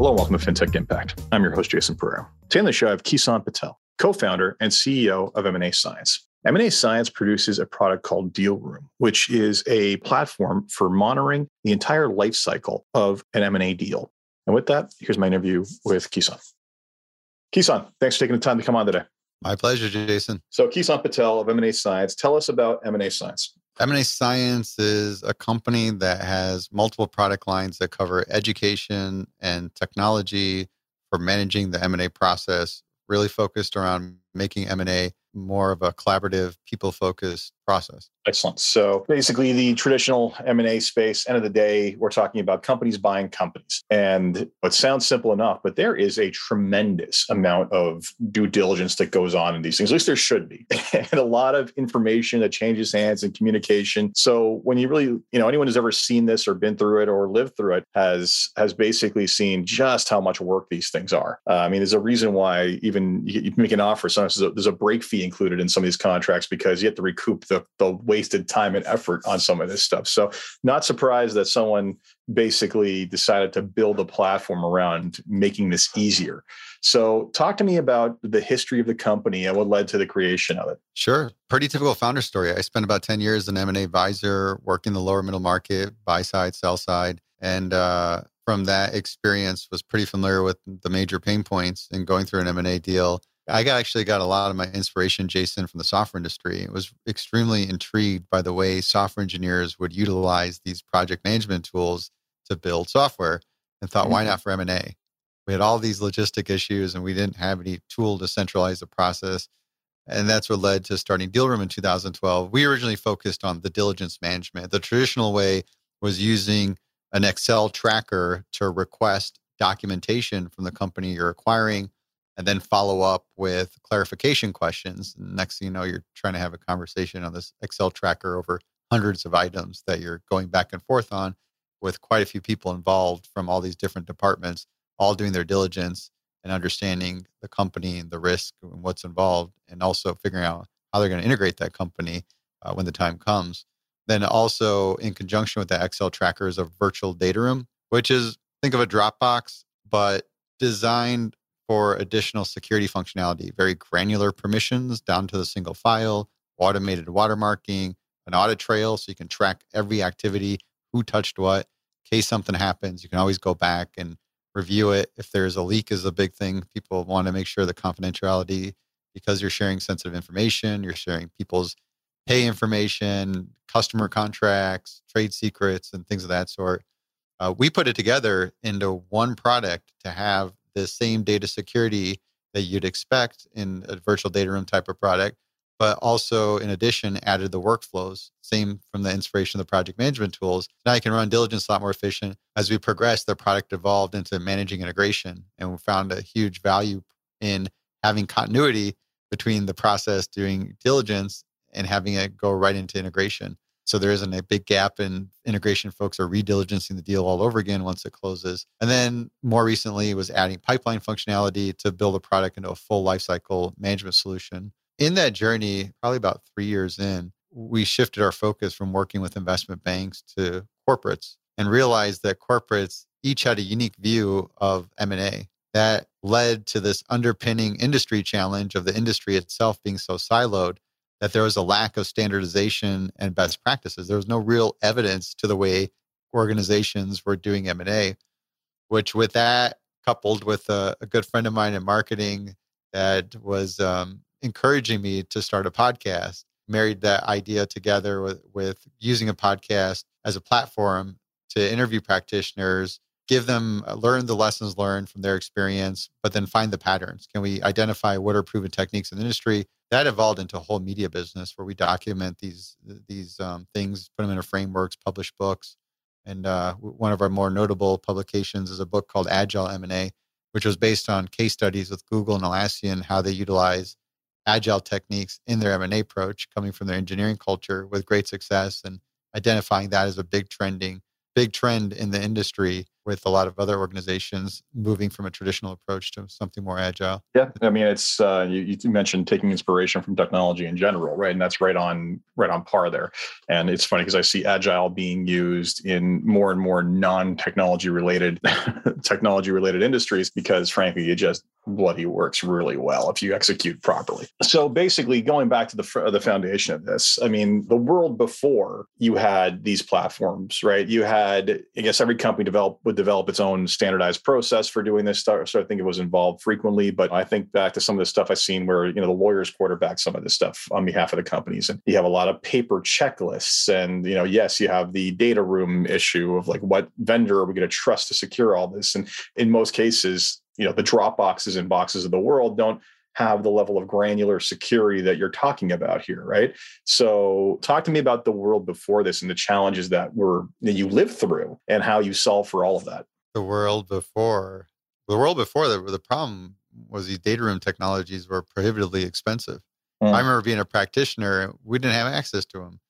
Hello, and welcome to FinTech Impact. I'm your host, Jason Pereira. Today on the show, I have Kison Patel, co-founder and CEO of M&A Science. M&A Science produces a product called DealRoom, which is a platform for monitoring the entire life cycle of an M&A deal. And with that, here's my interview with Kison. Kison, thanks for taking the time to come on today. My pleasure, Jason. So, Kison Patel of M&A Science, tell us about M&A Science. M&A Science is a company that has multiple product lines that cover education and technology for managing the M&A process, really focused around making M&A more of a collaborative, people focused process. Excellent. So basically, the traditional M&A space, end of the day, we're talking about companies buying companies. And it sounds simple enough, but there is a tremendous amount of due diligence that goes on in these things. At least there should be. and a lot of information that changes hands and communication. So when you really, you know, anyone who's ever seen this or been through it or lived through it has has basically seen just how much work these things are. Uh, I mean, there's a reason why even you, you make an offer, sometimes there's a, there's a break fee included in some of these contracts because you have to recoup the, the wasted time and effort on some of this stuff. So, not surprised that someone basically decided to build a platform around making this easier. So, talk to me about the history of the company and what led to the creation of it. Sure. Pretty typical founder story. I spent about 10 years as an M&A advisor, working the lower middle market, buy side, sell side. And uh, from that experience was pretty familiar with the major pain points in going through an M&A deal I actually got a lot of my inspiration, Jason, from the software industry. It was extremely intrigued by the way software engineers would utilize these project management tools to build software and thought, mm-hmm. why not for M&A? We had all these logistic issues and we didn't have any tool to centralize the process. And that's what led to starting DealRoom in 2012. We originally focused on the diligence management. The traditional way was using an Excel tracker to request documentation from the company you're acquiring and then follow up with clarification questions. Next thing you know, you're trying to have a conversation on this Excel tracker over hundreds of items that you're going back and forth on with quite a few people involved from all these different departments, all doing their diligence and understanding the company and the risk and what's involved, and also figuring out how they're going to integrate that company uh, when the time comes. Then also in conjunction with the Excel tracker is a virtual data room, which is think of a Dropbox, but designed for additional security functionality, very granular permissions down to the single file, automated watermarking, an audit trail so you can track every activity, who touched what. In case something happens, you can always go back and review it. If there's a leak is a big thing. People want to make sure the confidentiality because you're sharing sensitive information, you're sharing people's pay information, customer contracts, trade secrets, and things of that sort. Uh, we put it together into one product to have the same data security that you'd expect in a virtual data room type of product, but also in addition added the workflows, same from the inspiration of the project management tools. Now you can run diligence a lot more efficient. As we progressed, the product evolved into managing integration, and we found a huge value in having continuity between the process doing diligence and having it go right into integration. So there isn't a big gap in integration. Folks are rediligencing the deal all over again once it closes. And then more recently was adding pipeline functionality to build a product into a full lifecycle management solution. In that journey, probably about three years in, we shifted our focus from working with investment banks to corporates and realized that corporates each had a unique view of M&A that led to this underpinning industry challenge of the industry itself being so siloed that there was a lack of standardization and best practices. There was no real evidence to the way organizations were doing M&A, which with that coupled with a, a good friend of mine in marketing that was um, encouraging me to start a podcast, married that idea together with, with using a podcast as a platform to interview practitioners give them uh, learn the lessons learned from their experience but then find the patterns. Can we identify what are proven techniques in the industry? That evolved into a whole media business where we document these these um, things put them into frameworks publish books and uh, one of our more notable publications is a book called agile m&a which was based on case studies with google and atlassian how they utilize agile techniques in their m&a approach coming from their engineering culture with great success and identifying that as a big trending big trend in the industry with a lot of other organizations moving from a traditional approach to something more agile. Yeah, I mean, it's uh, you, you, mentioned taking inspiration from technology in general, right? And that's right on right on par there. And it's funny because I see agile being used in more and more non-technology related technology related industries because, frankly, it just bloody works really well if you execute properly. So basically, going back to the the foundation of this, I mean, the world before you had these platforms, right? You had, I guess, every company develop would develop its own standardized process for doing this stuff. So I think it was involved frequently. But I think back to some of the stuff I've seen where you know the lawyers quarterback some of this stuff on behalf of the companies, and you have a lot of paper checklists, and you know, yes, you have the data room issue of like what vendor are we going to trust to secure all this, and in most cases you know the Dropboxes and boxes of the world don't have the level of granular security that you're talking about here, right? So, talk to me about the world before this and the challenges that were that you lived through and how you solve for all of that. The world before, the world before the the problem was these data room technologies were prohibitively expensive. Mm. I remember being a practitioner, we didn't have access to them.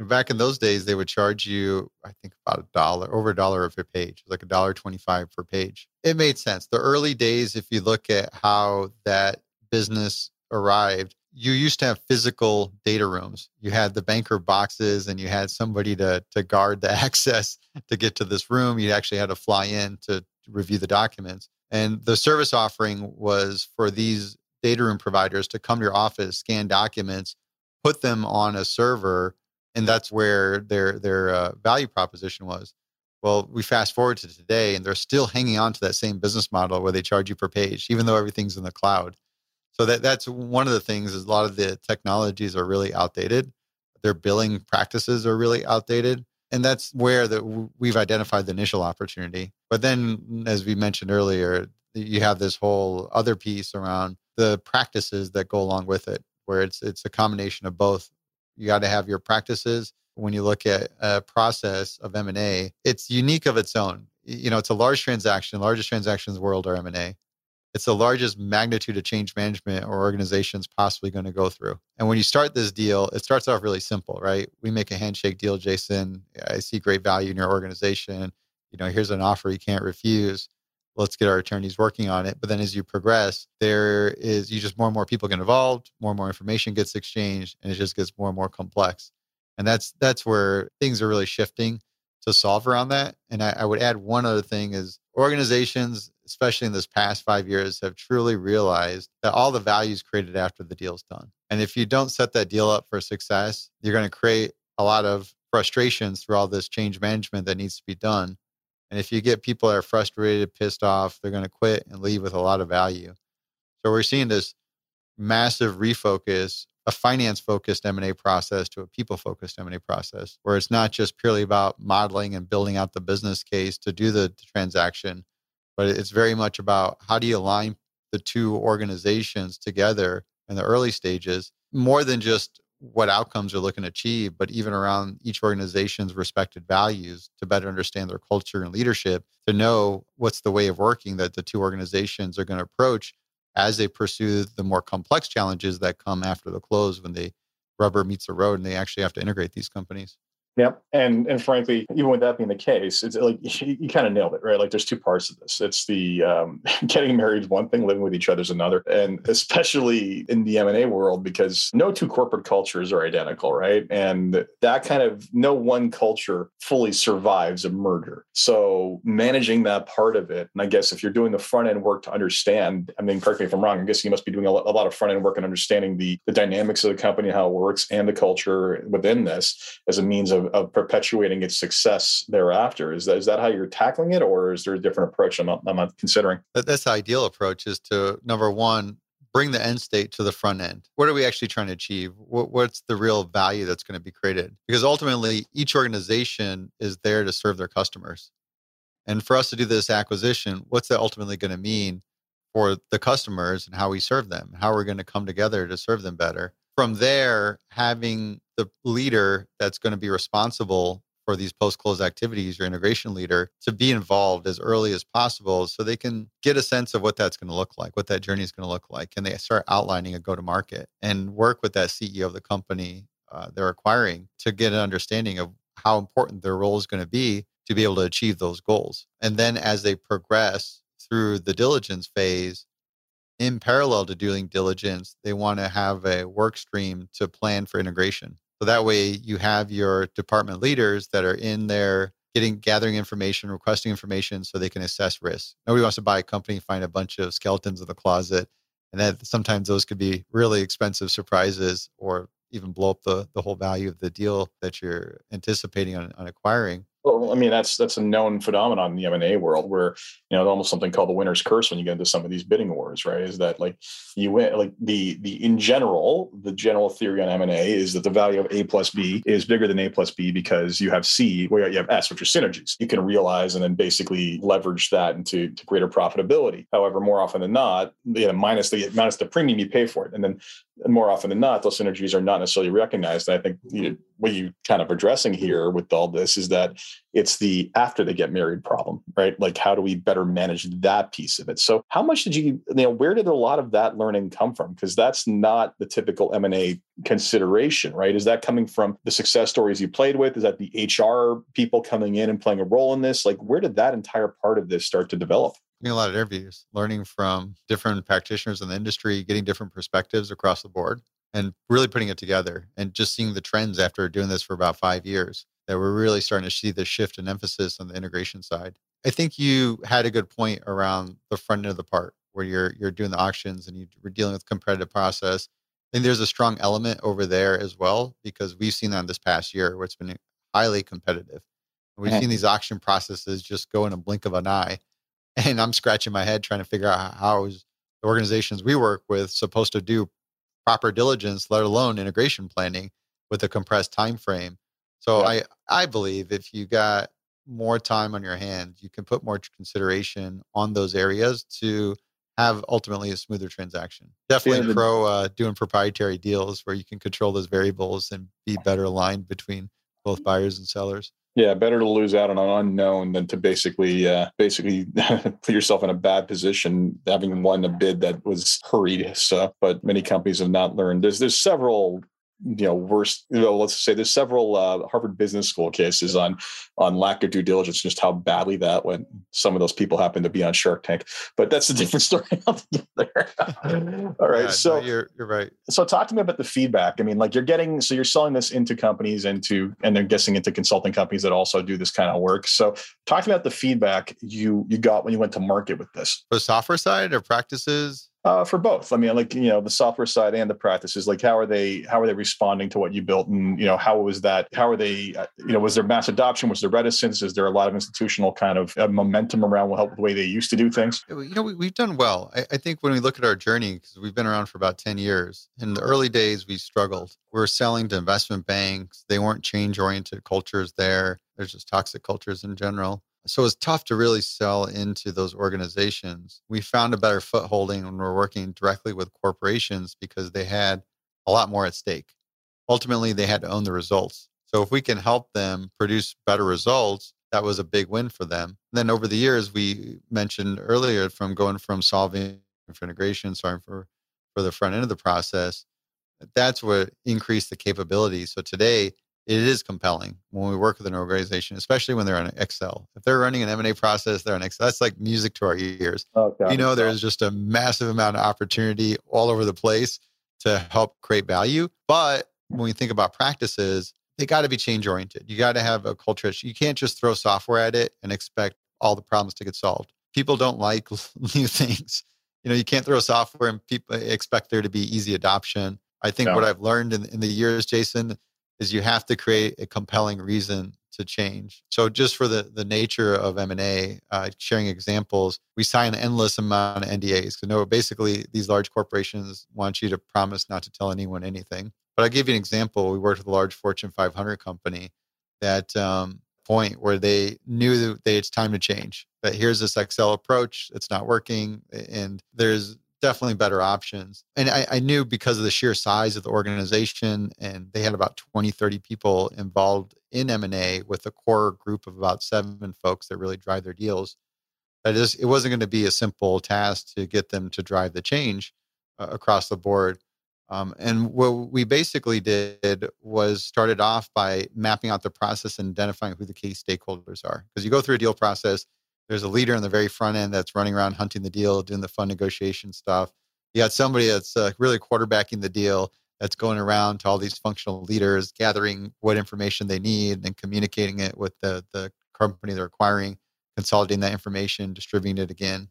Back in those days, they would charge you, I think, about a dollar, over a dollar per page, like a dollar twenty-five per page. It made sense. The early days, if you look at how that business arrived, you used to have physical data rooms. You had the banker boxes, and you had somebody to to guard the access to get to this room. You actually had to fly in to review the documents. And the service offering was for these data room providers to come to your office, scan documents, put them on a server and that's where their their uh, value proposition was. Well, we fast forward to today, and they're still hanging on to that same business model where they charge you per page, even though everything's in the cloud. So that that's one of the things is a lot of the technologies are really outdated. Their billing practices are really outdated, and that's where that we've identified the initial opportunity. But then, mm, as we mentioned earlier, you have this whole other piece around the practices that go along with it, where it's it's a combination of both you got to have your practices. When you look at a process of M&A, it's unique of its own. You know, it's a large transaction. Largest transactions in the world are M&A. It's the largest magnitude of change management or organizations possibly going to go through. And when you start this deal, it starts off really simple, right? We make a handshake deal, Jason. I see great value in your organization. You know, here's an offer you can't refuse let's get our attorneys working on it. But then as you progress, there is you just more and more people get involved, more and more information gets exchanged, and it just gets more and more complex. And that's that's where things are really shifting to solve around that. And I, I would add one other thing is organizations, especially in this past five years, have truly realized that all the value is created after the deal's done. And if you don't set that deal up for success, you're going to create a lot of frustrations through all this change management that needs to be done and if you get people that are frustrated, pissed off, they're going to quit and leave with a lot of value. So we're seeing this massive refocus, a finance focused M&A process to a people focused M&A process where it's not just purely about modeling and building out the business case to do the transaction, but it's very much about how do you align the two organizations together in the early stages more than just what outcomes they're looking to achieve, but even around each organization's respected values to better understand their culture and leadership, to know what's the way of working that the two organizations are going to approach as they pursue the more complex challenges that come after the close when the rubber meets the road and they actually have to integrate these companies. Yep. And and frankly, even with that being the case, it's like you, kind of nailed it, right? Like there's two parts of this. It's the um, getting married one thing, living with each other is another, and especially in the M and A world because no two corporate cultures are identical, right? And that kind of no one culture fully survives a merger. So managing that part of it, and I guess if you're doing the front end work to understand, I mean, correct me if I'm wrong. I guess you must be doing a lot of front end work and understanding the the dynamics of the company, how it works, and the culture within this as a means of of, perpetuating its success thereafter. Is that is that how you're tackling it, or is there a different approach I'm not, I'm not considering? That's the ideal approach is to number one bring the end state to the front end. What are we actually trying to achieve? What, what's the real value that's going to be created? Because ultimately, each organization is there to serve their customers. And for us to do this acquisition, what's that ultimately going to mean for the customers and how we serve them? How we're going to come together to serve them better? From there, having the leader that's going to be responsible for these post close activities, your integration leader, to be involved as early as possible so they can get a sense of what that's going to look like, what that journey is going to look like. And they start outlining a go to market and work with that CEO of the company uh, they're acquiring to get an understanding of how important their role is going to be to be able to achieve those goals. And then as they progress through the diligence phase, in parallel to doing diligence, they want to have a work stream to plan for integration. So that way you have your department leaders that are in there getting gathering information, requesting information so they can assess risk. Nobody wants to buy a company, find a bunch of skeletons in the closet. And that sometimes those could be really expensive surprises or even blow up the, the whole value of the deal that you're anticipating on, on acquiring. Well, I mean, that's that's a known phenomenon in the M and A world, where you know almost something called the winner's curse when you get into some of these bidding wars, right? Is that like you win, like the the in general, the general theory on M and A is that the value of A plus B is bigger than A plus B because you have C, where you have S, which are synergies. You can realize and then basically leverage that into greater profitability. However, more often than not, you know, minus the minus the premium you pay for it, and then more often than not, those synergies are not necessarily recognized. And I think you know, what you kind of addressing mm-hmm. here with all this is that it's the after they get married problem, right? Like how do we better manage that piece of it? So how much did you, you know, where did a lot of that learning come from? Because that's not the typical M&A consideration, right? Is that coming from the success stories you played with? Is that the HR people coming in and playing a role in this? Like where did that entire part of this start to develop? a lot of interviews, learning from different practitioners in the industry, getting different perspectives across the board, and really putting it together and just seeing the trends after doing this for about five years that we're really starting to see the shift in emphasis on the integration side. I think you had a good point around the front end of the part where you're you're doing the auctions and you're dealing with competitive process. I think there's a strong element over there as well because we've seen that this past year where it's been highly competitive. We've mm-hmm. seen these auction processes just go in a blink of an eye and I'm scratching my head trying to figure out how is the organizations we work with supposed to do proper diligence, let alone integration planning with a compressed time frame. So yeah. I I believe if you got more time on your hands, you can put more consideration on those areas to have ultimately a smoother transaction. Definitely yeah, pro uh, doing proprietary deals where you can control those variables and be better aligned between both buyers and sellers. Yeah, better to lose out on an unknown than to basically uh, basically put yourself in a bad position having won a bid that was hurried. So, but many companies have not learned. There's there's several you know worst you know let's say there's several uh, harvard business school cases on on lack of due diligence just how badly that went. Some of those people happen to be on shark tank but that's a different story altogether. All right yeah, so no, you're, you're right. so talk to me about the feedback. I mean like you're getting so you're selling this into companies into and they're guessing into consulting companies that also do this kind of work. So talk to me about the feedback you you got when you went to market with this. The software side or practices uh, for both. I mean, like you know, the software side and the practices. Like, how are they? How are they responding to what you built? And you know, how was that? How are they? Uh, you know, was there mass adoption? Was there reticence? Is there a lot of institutional kind of uh, momentum around what help the way they used to do things? You know, we, have done well. I, I, think when we look at our journey, because we've been around for about ten years. In the early days, we struggled. We are selling to investment banks. They weren't change oriented cultures there. There's just toxic cultures in general. So it's tough to really sell into those organizations. We found a better footholding when we're working directly with corporations because they had a lot more at stake. Ultimately, they had to own the results. So if we can help them produce better results, that was a big win for them. And then over the years, we mentioned earlier from going from solving for integration, sorry for for the front end of the process, that's what increased the capability. So today, it is compelling when we work with an organization, especially when they're on Excel. If they're running an M&A process, they're on Excel. That's like music to our ears. Oh, you know, there's just a massive amount of opportunity all over the place to help create value. But when we think about practices, they got to be change oriented. You got to have a culture. You can't just throw software at it and expect all the problems to get solved. People don't like new things. You know, you can't throw software and people expect there to be easy adoption. I think what I've learned in, in the years, Jason, is you have to create a compelling reason to change. So just for the the nature of M&A, uh, sharing examples, we sign an endless amount of NDAs. So no, basically these large corporations want you to promise not to tell anyone anything. But I'll give you an example. We worked with a large Fortune 500 company that um, point where they knew that it's time to change. That here's this Excel approach, it's not working, and there's definitely better options. And I, I, knew because of the sheer size of the organization and they had about 20, 30 people involved in M&A with a core group of about seven folks that really drive their deals. That is, it wasn't going to be a simple task to get them to drive the change uh, across the board. Um, and what we basically did was started off by mapping out the process and identifying who the key stakeholders are. Because you go through a deal process, there's a leader in the very front end that's running around hunting the deal, doing the fun negotiation stuff. You got somebody that's uh, really quarterbacking the deal, that's going around to all these functional leaders, gathering what information they need and communicating it with the, the company they're acquiring, consolidating that information, distributing it again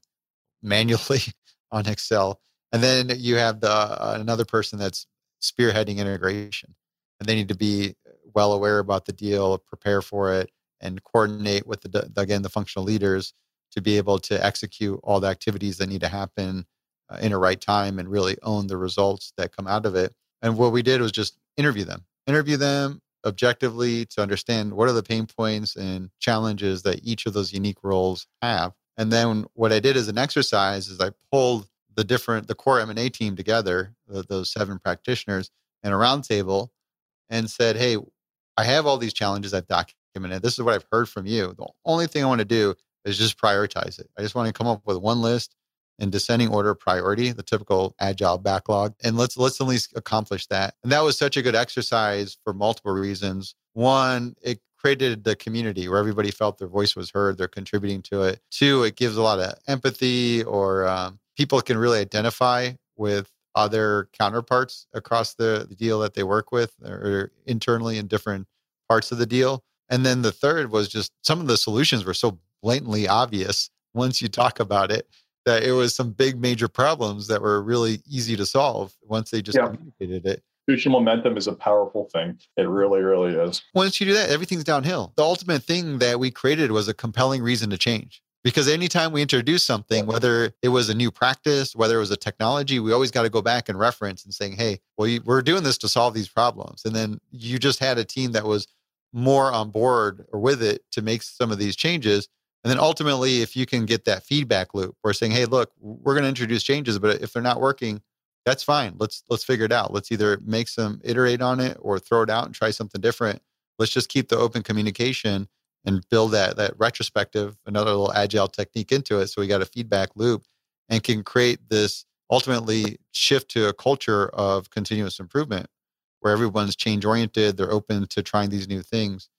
manually on Excel. And then you have the uh, another person that's spearheading integration, and they need to be well aware about the deal, prepare for it, and coordinate with the again the functional leaders to be able to execute all the activities that need to happen uh, in a right time and really own the results that come out of it. And what we did was just interview them, interview them objectively to understand what are the pain points and challenges that each of those unique roles have. And then what I did as an exercise is I pulled the different the core M&A team together, the, those seven practitioners, in a roundtable, and said, "Hey, I have all these challenges I've documented. This is what I've heard from you. The only thing I want to do is just prioritize it. I just want to come up with one list in descending order of priority, the typical agile backlog, and let's let's at least accomplish that. And that was such a good exercise for multiple reasons. One, it created the community where everybody felt their voice was heard, they're contributing to it. Two, it gives a lot of empathy or um, people can really identify with other counterparts across the, the deal that they work with or internally in different parts of the deal. And then the third was just some of the solutions were so blatantly obvious once you talk about it that it was some big major problems that were really easy to solve once they just yeah. communicated it. Institutional momentum is a powerful thing. It really, really is. Once you do that, everything's downhill. The ultimate thing that we created was a compelling reason to change. Because anytime we introduce something, whether it was a new practice, whether it was a technology, we always got to go back and reference and saying, hey, well, we're doing this to solve these problems. And then you just had a team that was more on board or with it to make some of these changes. And then ultimately, if you can get that feedback loop, we're saying, hey, look, we're going to introduce changes, but if they're not working, that's fine. Let's let's figure it out. Let's either make some iterate on it or throw it out and try something different. Let's just keep the open communication and build that that retrospective, another little agile technique into it. So we got a feedback loop and can create this ultimately shift to a culture of continuous improvement where everyone's change oriented, they're open to trying these new things.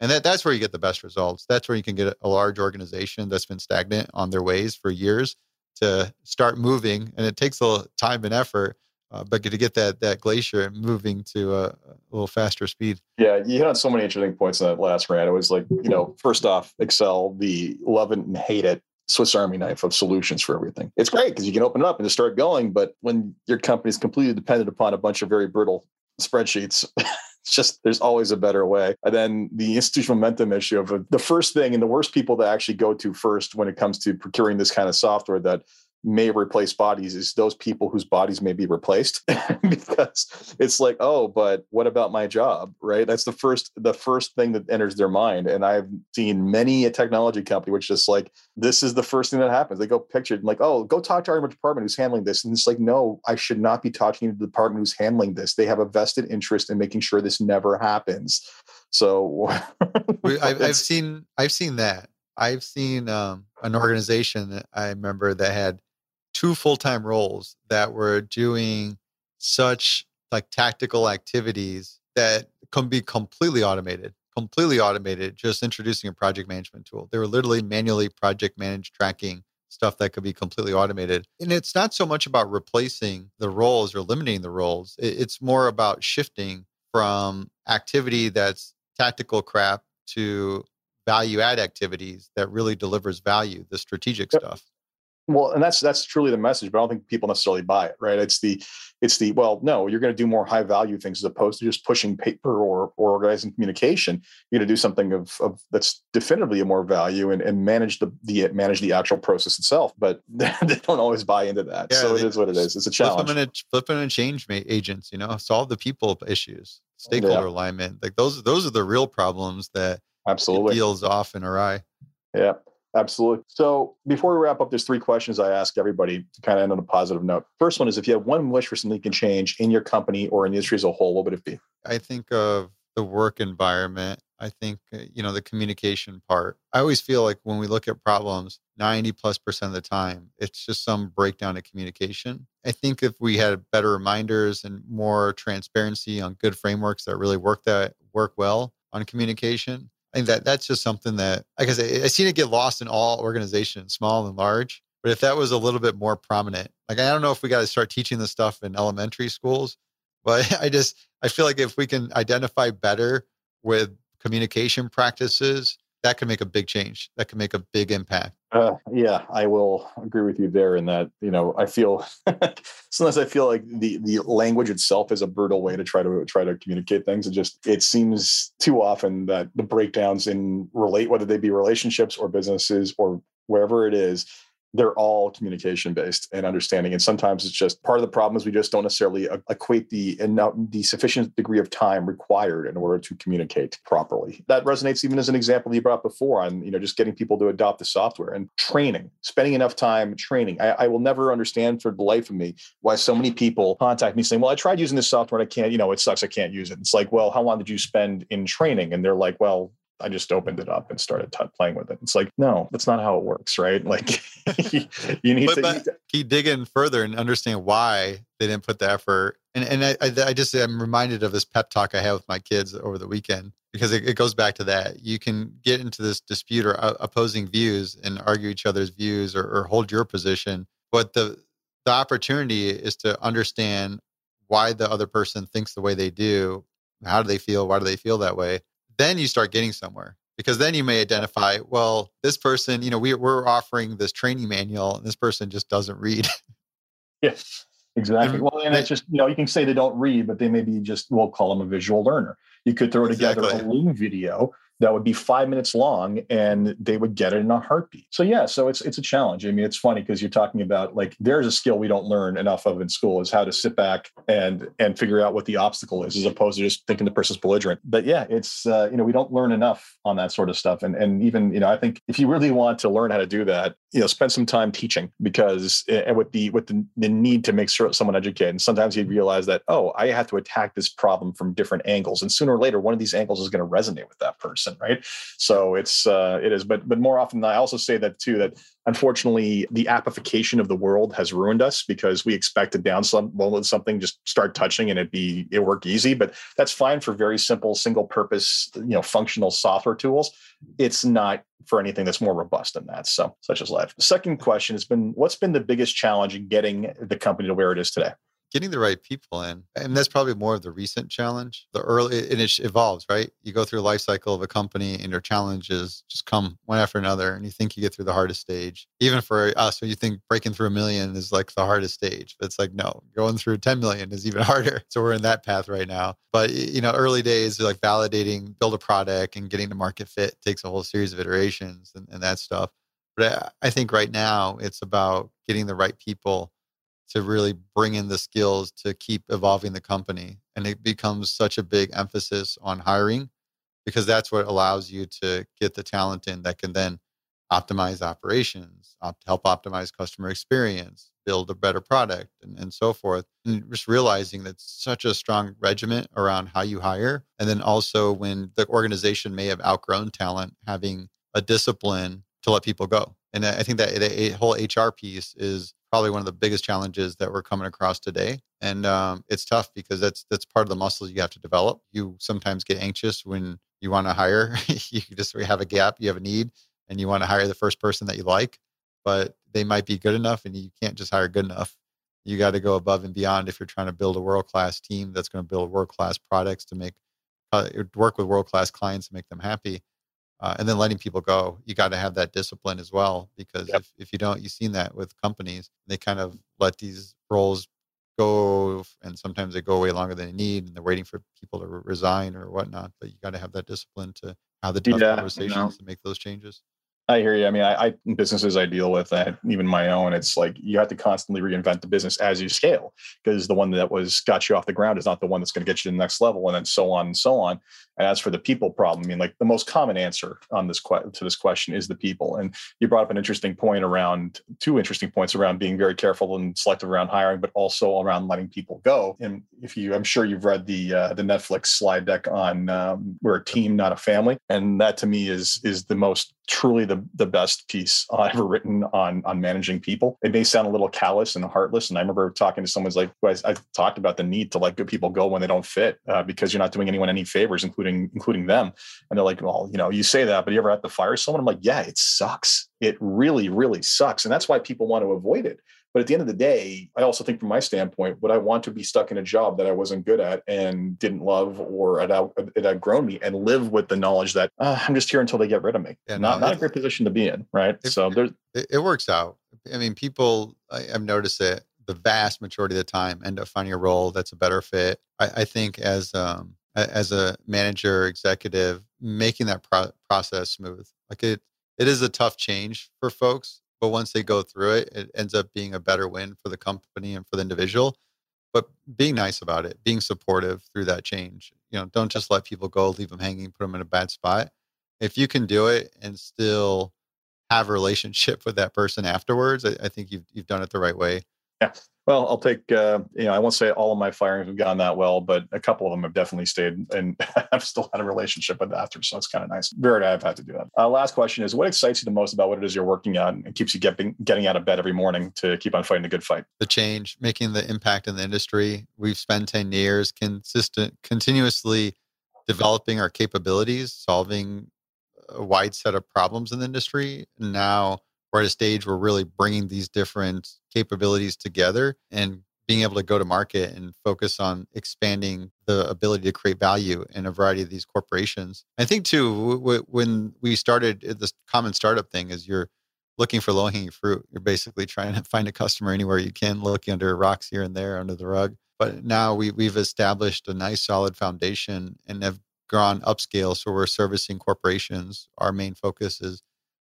And that, that's where you get the best results. That's where you can get a large organization that's been stagnant on their ways for years to start moving. And it takes a little time and effort, uh, but to get that that glacier moving to a, a, little faster speed. Yeah, you hit on so many interesting points in that last rant. It was like, you know, first off, Excel, the love it and hate it Swiss Army knife of solutions for everything. It's great because you can open it up and just start going. But when your company is completely dependent upon a bunch of very brittle spreadsheets, it's just there's always a better way. And then the institutional momentum issue of uh, the first thing and the worst people to actually go to first when it comes to procuring this kind of software that may replace bodies is those people whose bodies may be replaced. Because it's like oh but what about my job? Right? That's the first the first thing that enters their mind. And i've seen many a technology company which just like this is the first thing that happens. They go picture like oh go talk to our department who's handling this. And it's like no i should not be talking to the department who's handling this. They have a vested interest in making sure this never happens. So I've, I've seen i've seen that. I've seen um, an organization that I remember that had two full-time roles that were doing such like tactical activities that can be completely automated completely automated just introducing a project management tool. They were literally manually project managed tracking stuff that could be completely automated. And it's not so much about replacing the roles or eliminating the roles. It's more about shifting from activity that's tactical crap to value add activities that really delivers value the strategic yep. stuff well and that's that's truly the message but i don't think people necessarily buy it right? It's the it's the well no you're going to do more high value things as opposed to just pushing paper or, or organizing communication. You're going to do something of, of that's definitively a more value and, and manage the, the manage the actual process itself but they don't always buy into that. Yeah, so it is what it is. It's a challenge. flipping and, flipping and change agents you know solve the people issues stakeholder yeah. alignment. Like those those are the real problems that absolutely. deals off and awry yeah Absolutely. So before we wrap up, there's three questions I ask everybody to kind of end on a positive note. First one is if you have one wish for something you can change in your company or in the industry as a whole, what would it be? I think of the work environment I think, uh, you know, the communication part. I always feel like when we look at problems, 90 plus percent of the time, it's just some breakdown of communication. I think if we had better reminders and more transparency on good frameworks that really work that work well on communication, I think that that's just something that, like I said, I seen it get lost in all organizations, small and large. But if that was a little bit more prominent, like I don't know if we got to start teaching this stuff in elementary schools, but I just I feel like if we can identify better with communication practices, that can make a big change. That can make a big impact. Uh, yeah, I will agree with you there. In that, you know, I feel sometimes I feel like the the language itself is a brutal way to try to try to communicate things. It just it seems too often that the breakdowns in relate whether they be relationships or businesses or wherever it is they're all communication based and understanding. And sometimes it's just part of the problem is we just don't necessarily equate the the sufficient degree of time required in order to communicate properly. That resonates even as an example you brought before on you know just getting people to adopt the software and training, spending enough time training. I, I will never understand for the life of me why so many people contact me saying, "Well, I tried using this software and I can't. You know, it sucks. I can't use it." It's like, well, how long did you spend in training? And they're like, well, I just opened it up and started t- playing with it. It's like, no, that's not how it works, right? Like, you need, but, to, but keep digging further and understand why they didn't put the effort. And and I, I, I just I'm reminded of this pep talk I had with my kids over the weekend because it, it goes back to that. You can get into this dispute or uh, opposing views and argue each other's views or, or hold your position, but the the opportunity is to understand why the other person thinks the way they do. How do they feel? Why do they feel that way? Then you start getting somewhere because then you may identify, well, this person, you know, we, we're offering this training manual and this person just doesn't read. yes, exactly. Well, and it's just, you know, you can say they don't read, but they maybe just, we'll call them a visual learner. You could throw together exactly. a Loom video that would be five minutes long and they would get it in a heartbeat. So yeah, so it's it's a challenge. I mean, it's funny because you're talking about like there's a skill we don't learn enough of in school is how to sit back and and figure out what the obstacle is as opposed to just thinking the person's belligerent. But yeah, it's uh, you know we don't learn enough on that sort of stuff. And and even you know I think if you really want to learn how to do that, you know spend some time teaching because and with the with the, the need to make sure someone educated. And sometimes you realize that oh I have to attack this problem from different angles, and sooner or later one of these angles is going to resonate with that person person, right? So it's uh, it is, but but more often I also say that too that unfortunately the appification of the world has ruined us because we expect to download something, just start touching and it be it work easy. But that's fine for very simple single purpose, you know, functional software tools. It's not for anything that's more robust than that. So such as life. Second question has been what's been the biggest challenge in getting the company to where it is today? Getting the right people in and that's probably more of the recent challenge the early and it evolves right? You go through a life cycle of a company and your challenges just come one after another and you think you get through the hardest stage. Even for us when you think breaking through a million is like the hardest stage but it's like no going through 10 million is even harder. So we're in that path right now. But you know early days like validating build a product and getting to market fit takes a whole series of iterations and, and that stuff. But I think right now it's about getting the right people to really bring in the skills to keep evolving the company. And it becomes such a big emphasis on hiring because that's what allows you to get the talent in that can then optimize operations, op- help optimize customer experience, build a better product, and, and so forth. And just realizing that such a strong regiment around how you hire. And then also when the organization may have outgrown talent, having a discipline to let people go. And I think that the whole HR piece is probably one of the biggest challenges that we're coming across today. And um, it's tough because that's that's part of the muscles you have to develop. You sometimes get anxious when you want to hire. you just have a gap, you have a need, and you want to hire the first person that you like, but they might be good enough, and you can't just hire good enough. You got to go above and beyond if you're trying to build a world class team that's going to build world class products to make uh, work with world class clients to make them happy uh, and then letting people go you got to have that discipline as well because yep. if, if you don't you've seen that with companies they kind of let these roles go and sometimes they go away longer than they need and they're waiting for people to resign or whatnot but you got to have that discipline to have the tough yeah, conversations to make those changes I hear you. I mean, I, I businesses I deal with, and even my own, it's like you have to constantly reinvent the business as you scale because the one that was got you off the ground is not the one that's going to get you to the next level, and then so on and so on. And as for the people problem, I mean, like the most common answer on this que- to this question is the people. And you brought up an interesting point around two interesting points around being very careful and selective around hiring, but also around letting people go. And if you, I'm sure you've read the uh, the Netflix slide deck on um, we're a team, not a family, and that to me is is the most truly the the best piece I've ever written on on managing people. It may sound a little callous and heartless, and I remember talking to someone's like I, I talked about the need to let good people go when they don't fit uh, because you're not doing anyone any favors, including including them. And they're like, well, you know, you say that, but you ever have to fire someone? I'm like, yeah, it sucks. It really, really sucks. And that's why people want to avoid it. But at the end of the day, I also think from my standpoint, would I want to be stuck in a job that I wasn't good at and didn't love or it, out, it outgrown me and live with the knowledge that uh, I'm just here until they get rid of me? Yeah, not, no, not a great position to be in, right? It, so there's it, it works out. I mean, people, I, have noticed it the vast majority of the time end up finding a role that's a better fit. I, I think as um, as a manager executive making that pro- process smooth like it it is a tough change for folks but once they go through it it ends up being a better win for the company and for the individual. But being nice about it being supportive through that change you know don't just let people go leave them hanging put them in a bad spot. If you can do it and still have a relationship with that person afterwards i, I think you've, you've done it the right way yeah well, I'll take, uh, you know, I won't say all of my firings have gone that well, but a couple of them have definitely stayed and I've still had a relationship with after. So it's kind of nice. Very, I've had to do that. Uh, last question is what excites you the most about what it is you're working on and keeps you getting, getting out of bed every morning to keep on fighting a good fight? The change, making the impact in the industry. We've spent 10 years consistent, continuously developing our capabilities, solving a wide set of problems in the industry. Now we're at a stage where we're really bringing these different capabilities together and being able to go to market and focus on expanding the ability to create value in a variety of these corporations. I think too, w- when we started uh, this common startup thing, is you're looking for low hanging fruit. You're basically trying to find a customer anywhere you can, looking under rocks here and there under the rug. But now we, we've established a nice solid foundation and have gone upscale. So we're servicing corporations. Our main focus is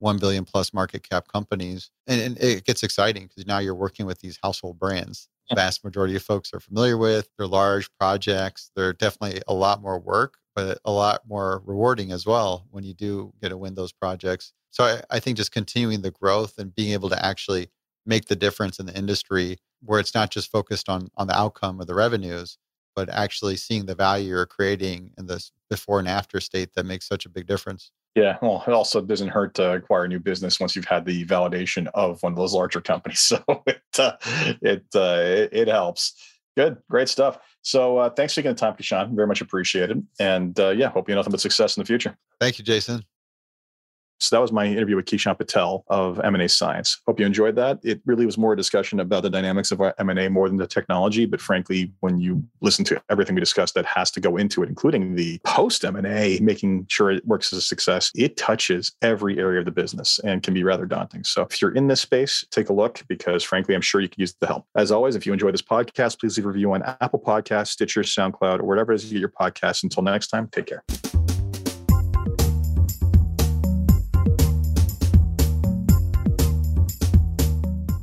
1 billion plus market cap companies. And, and it gets exciting because now you're working with these household brands. The vast majority of folks are familiar with. They're large projects. They're definitely a lot more work, but a lot more rewarding as well when you do get to win those projects. So I, I think just continuing the growth and being able to actually make the difference in the industry where it's not just focused on on the outcome or the revenues, but actually seeing the value you're creating in this before and after state that makes such a big difference. Yeah, well, it also doesn't hurt to acquire a new business once you've had the validation of one of those larger companies. So it uh, it, uh, it, it helps. Good, great stuff. So uh, thanks for taking the time, Kishan. Very much appreciated. And uh, yeah, hope you nothing but success in the future. Thank you, Jason. So that was my interview with Kishan Patel of M&A Science. Hope you enjoyed that. It really was more a discussion about the dynamics of M&A more than the technology. But frankly, when you listen to everything we discussed that has to go into it, including the post M&A, making sure it works as a success, it touches every area of the business and can be rather daunting. So if you're in this space, take a look because frankly, I'm sure you could use the help. As always, if you enjoy this podcast, please leave a review on Apple Podcasts, Stitcher, SoundCloud, or wherever it is you get your podcasts. Until next time, take care.